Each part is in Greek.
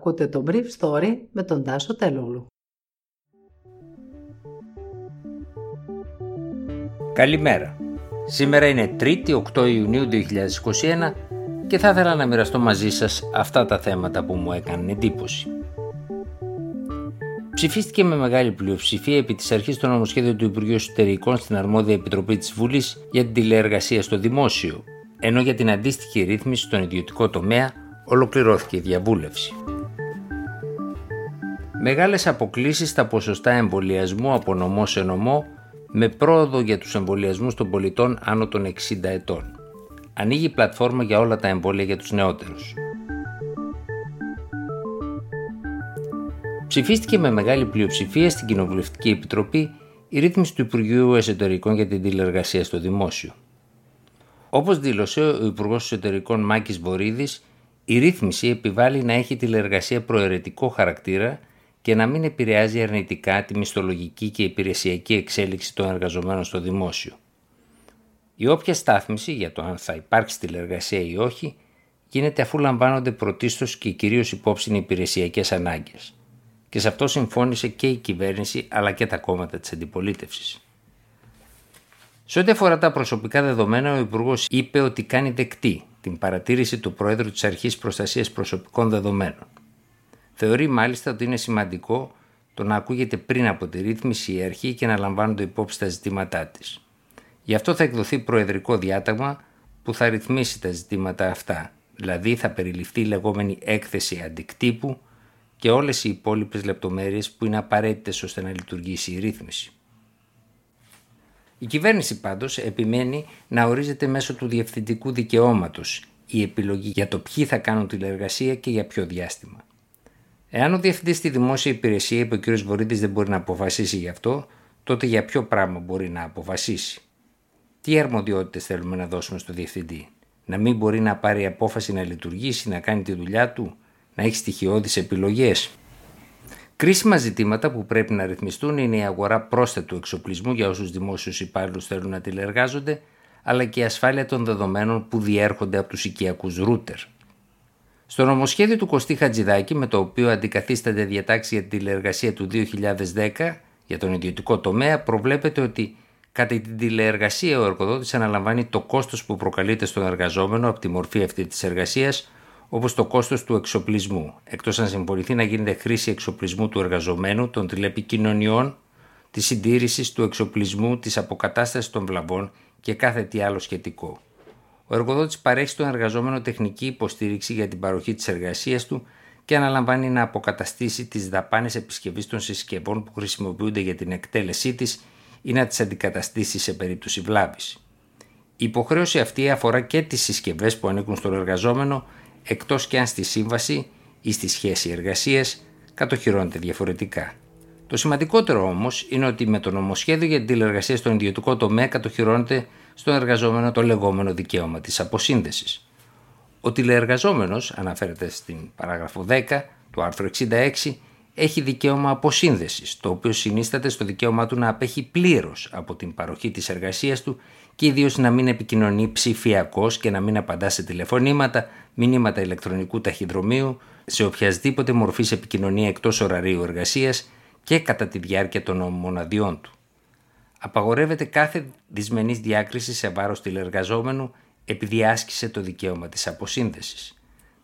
Ακούτε το Brief Story με τον Τάσο Τελούλου. Καλημέρα. Σήμερα είναι 3η 8 Ιουνίου 2021 και θα ήθελα να μοιραστώ μαζί σας αυτά τα θέματα που μου έκαναν εντύπωση. Ψηφίστηκε με μεγάλη πλειοψηφία επί της αρχής το νομοσχέδιο του Υπουργείου Εσωτερικών στην αρμόδια επιτροπή της Βουλής για την τηλεεργασία στο δημόσιο, ενώ για την αντίστοιχη ρύθμιση στον ιδιωτικό τομέα ολοκληρώθηκε η διαβούλευση. Μεγάλες αποκλήσεις στα ποσοστά εμβολιασμού από νομό σε νομό με πρόοδο για τους εμβολιασμούς των πολιτών άνω των 60 ετών. Ανοίγει πλατφόρμα για όλα τα εμβόλια για τους νεότερους. Ψηφίστηκε με μεγάλη πλειοψηφία στην Κοινοβουλευτική Επιτροπή η ρύθμιση του Υπουργείου Εσωτερικών για την τηλεργασία στο δημόσιο. Όπως δήλωσε ο Υπουργός Εσωτερικών Μάκης Βορύδης, η ρύθμιση επιβάλλει να έχει τηλεργασία προαιρετικό χαρακτήρα και να μην επηρεάζει αρνητικά τη μισθολογική και υπηρεσιακή εξέλιξη των εργαζομένων στο δημόσιο. Η όποια στάθμιση για το αν θα υπάρξει τηλεργασία ή όχι γίνεται αφού λαμβάνονται πρωτίστως και κυρίως υπόψη οι υπηρεσιακές ανάγκες. Και σε αυτό συμφώνησε και η κυβέρνηση αλλά και τα κόμματα της αντιπολίτευσης. Σε ό,τι αφορά τα προσωπικά δεδομένα, ο Υπουργός είπε ότι κάνει δεκτή την παρατήρηση του Πρόεδρου της Αρχής Προστασίας Προσωπικών Δεδομένων. Θεωρεί μάλιστα ότι είναι σημαντικό το να ακούγεται πριν από τη ρύθμιση η αρχή και να λαμβάνονται υπόψη τα ζητήματά της. Γι' αυτό θα εκδοθεί προεδρικό διάταγμα που θα ρυθμίσει τα ζητήματα αυτά, δηλαδή θα περιληφθεί η λεγόμενη έκθεση αντικτύπου και όλες οι υπόλοιπες λεπτομέρειες που είναι απαραίτητες ώστε να λειτουργήσει η ρύθμιση. Η κυβέρνηση πάντως επιμένει να ορίζεται μέσω του διευθυντικού δικαιώματος η επιλογή για το ποιοι θα κάνουν τηλεργασία και για ποιο διάστημα. Εάν ο διευθυντής στη δημόσια υπηρεσία, είπε ο κ. Βορύδης, δεν μπορεί να αποφασίσει γι' αυτό, τότε για ποιο πράγμα μπορεί να αποφασίσει; Τι αρμοδιότητες θέλουμε να δώσουμε στο διευθυντή, Να μην μπορεί να πάρει απόφαση να λειτουργήσει, να κάνει τη δουλειά του, να έχει στοιχειώδεις επιλογές; Κρίσιμα ζητήματα που πρέπει να ρυθμιστούν είναι η αγορά πρόσθετου εξοπλισμού για όσους δημόσιους υπάλληλους θέλουν να τηλεργάζονται, αλλά και η ασφάλεια των δεδομένων που διέρχονται από τους οικιακούς ρούτερ. Στο νομοσχέδιο του Κωστή Χατζηδάκη, με το οποίο αντικαθίσταται διατάξεις για την τηλεεργασία του 2010 για τον ιδιωτικό τομέα, προβλέπεται ότι κατά την τηλεεργασία ο εργοδότης αναλαμβάνει το κόστος που προκαλείται στον εργαζόμενο από τη μορφή αυτή της εργασίας, όπως το κόστος του εξοπλισμού, εκτός αν συμφωνηθεί να γίνεται χρήση εξοπλισμού του εργαζομένου, των τηλεπικοινωνιών, της συντήρησης του εξοπλισμού, της αποκατάστασης των βλαβών και κάθε τι άλλο σχετικό. Ο εργοδότης παρέχει στον εργαζόμενο τεχνική υποστήριξη για την παροχή της εργασίας του και αναλαμβάνει να αποκαταστήσει τις δαπάνες επισκευής των συσκευών που χρησιμοποιούνται για την εκτέλεσή της ή να τις αντικαταστήσει σε περίπτωση βλάβης. Η υποχρέωση αυτή αφορά και τις συσκευές που ανήκουν στον εργαζόμενο, εκτός και αν στη σύμβαση ή στη σχέση εργασίας κατοχυρώνεται διαφορετικά. Το σημαντικότερο όμως είναι ότι με το νομοσχέδιο για την τηλεργασία στον ιδιωτικό τομέα κατοχυρώνεται στον εργαζόμενο το λεγόμενο δικαίωμα της αποσύνδεσης. Ο τηλεεργαζόμενος, αναφέρεται στην παράγραφο 10 του άρθρου 66, έχει δικαίωμα αποσύνδεσης, το οποίο συνίσταται στο δικαίωμά του να απέχει πλήρως από την παροχή της εργασίας του και ιδίως να μην επικοινωνεί ψηφιακό και να μην απαντά σε τηλεφωνήματα, μηνύματα ηλεκτρονικού ταχυδρομείου, σε οποιασδήποτε μορφής επικοινωνία εκτός ωραρίου εργασίας και κατά τη διάρκεια των μοναδιών του. Απαγορεύεται κάθε δυσμενής διάκριση σε βάρος τηλεργαζόμενου επειδή άσκησε το δικαίωμα της αποσύνδεσης.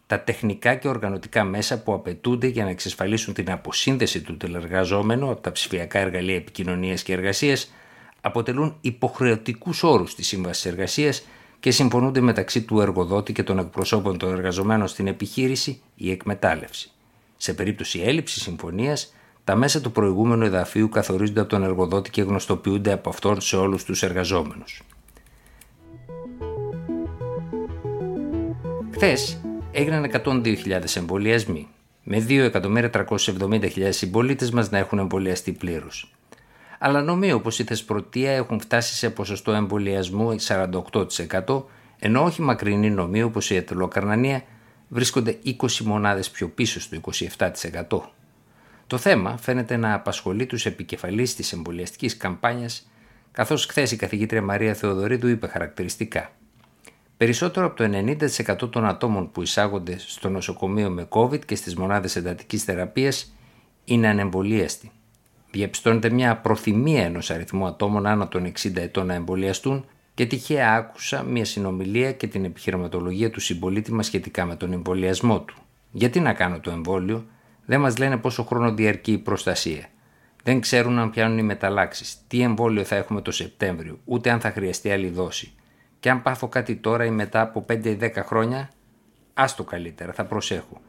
Τα τεχνικά και οργανωτικά μέσα που απαιτούνται για να εξασφαλίσουν την αποσύνδεση του τηλεργαζόμενου από τα ψηφιακά εργαλεία επικοινωνίας και εργασίας αποτελούν υποχρεωτικούς όρους της Σύμβασης Εργασίας και συμφωνούνται μεταξύ του εργοδότη και των εκπροσώπων των εργαζομένων στην επιχείρηση ή εκμετάλλευση. Σε περίπτωση έλλειψης συμφωνίας, τα μέσα του προηγούμενου εδαφίου καθορίζονται από τον εργοδότη και γνωστοποιούνται από αυτόν σε όλους τους εργαζόμενους. Χθες έγιναν 102.000 εμβολιασμοί, με 2.370.000 συμπολίτες μας να έχουν εμβολιαστεί πλήρως. Αλλά νομοί όπως η Θεσπρωτεία έχουν φτάσει σε ποσοστό εμβολιασμού 48%, ενώ όχι μακρινοί νομοί όπως η Ετωλοκαρνανία βρίσκονται 20 μονάδες πιο πίσω στο 27%. Το θέμα φαίνεται να απασχολεί τους επικεφαλείς της εμβολιαστικής καμπάνιας, καθώς χθες η καθηγήτρια Μαρία Θεοδωρίδου είπε χαρακτηριστικά. Περισσότερο από το 90% των ατόμων που εισάγονται στο νοσοκομείο με COVID και στις μονάδες εντατικής θεραπείας είναι ανεμβολίαστοι. Διαπιστώνεται μια προθυμία ενός αριθμού ατόμων άνω των 60 ετών να εμβολιαστούν και τυχαία άκουσα μια συνομιλία και την επιχειρηματολογία του συμπολίτη μας σχετικά με τον εμβολιασμό του. Γιατί να κάνω το εμβόλιο, δεν μας λένε πόσο χρόνο διαρκεί η προστασία. Δεν ξέρουν αν πιάνουν οι μεταλλάξεις, τι εμβόλιο θα έχουμε το Σεπτέμβριο, ούτε αν θα χρειαστεί άλλη δόση. Και αν πάθω κάτι τώρα ή μετά από 5 ή 10 χρόνια, άστο καλύτερα, θα προσέχω.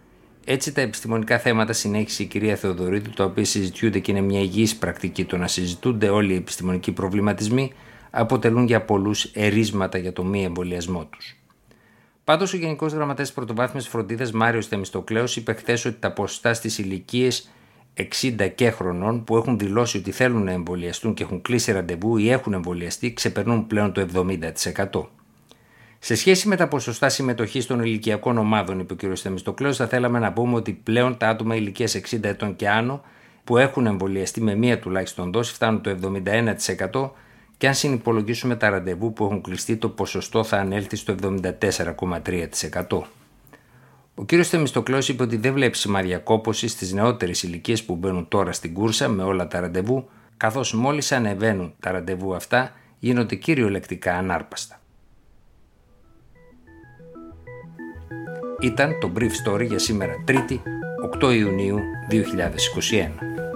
Έτσι τα επιστημονικά θέματα συνέχισε η κυρία Θεοδωρίδου, τα οποία συζητιούνται και είναι μια υγιής πρακτική το να συζητούνται όλοι οι επιστημονικοί προβληματισμοί, αποτελούν για πολλούς ερίσματα για το μη εμβολιασμό τους. Πάντως, ο Γενικός Γραμματέας Πρωτοβάθμιας Φροντίδας Μάριος Θεμιστοκλέος είπε χθες ότι τα ποσοστά στις ηλικίες 60 και χρονών που έχουν δηλώσει ότι θέλουν να εμβολιαστούν και έχουν κλείσει ραντεβού ή έχουν εμβολιαστεί ξεπερνούν πλέον το 70%. Σε σχέση με τα ποσοστά συμμετοχής των ηλικιακών ομάδων, είπε ο κ. Θεμιστοκλέος, θα θέλαμε να πούμε ότι πλέον τα άτομα ηλικίας 60 ετών και άνω που έχουν εμβολιαστεί με μία τουλάχιστον δόση φτάνουν το 71% και αν συνυπολογίσουμε τα ραντεβού που έχουν κλειστεί το ποσοστό θα ανέλθει στο 74,3%. Ο κ. Θεμιστοκλέος είπε ότι δεν βλέπει σημάδια κόπωση στις νεότερες ηλικίες που μπαίνουν τώρα στην κούρσα με όλα τα ραντεβού, καθώς μόλις ανεβαίνουν τα ραντεβού αυτά γίνονται κυριολεκτικά ανάρπαστα. Ήταν το Brief Story για σήμερα 3η 8 Ιουνίου 2021.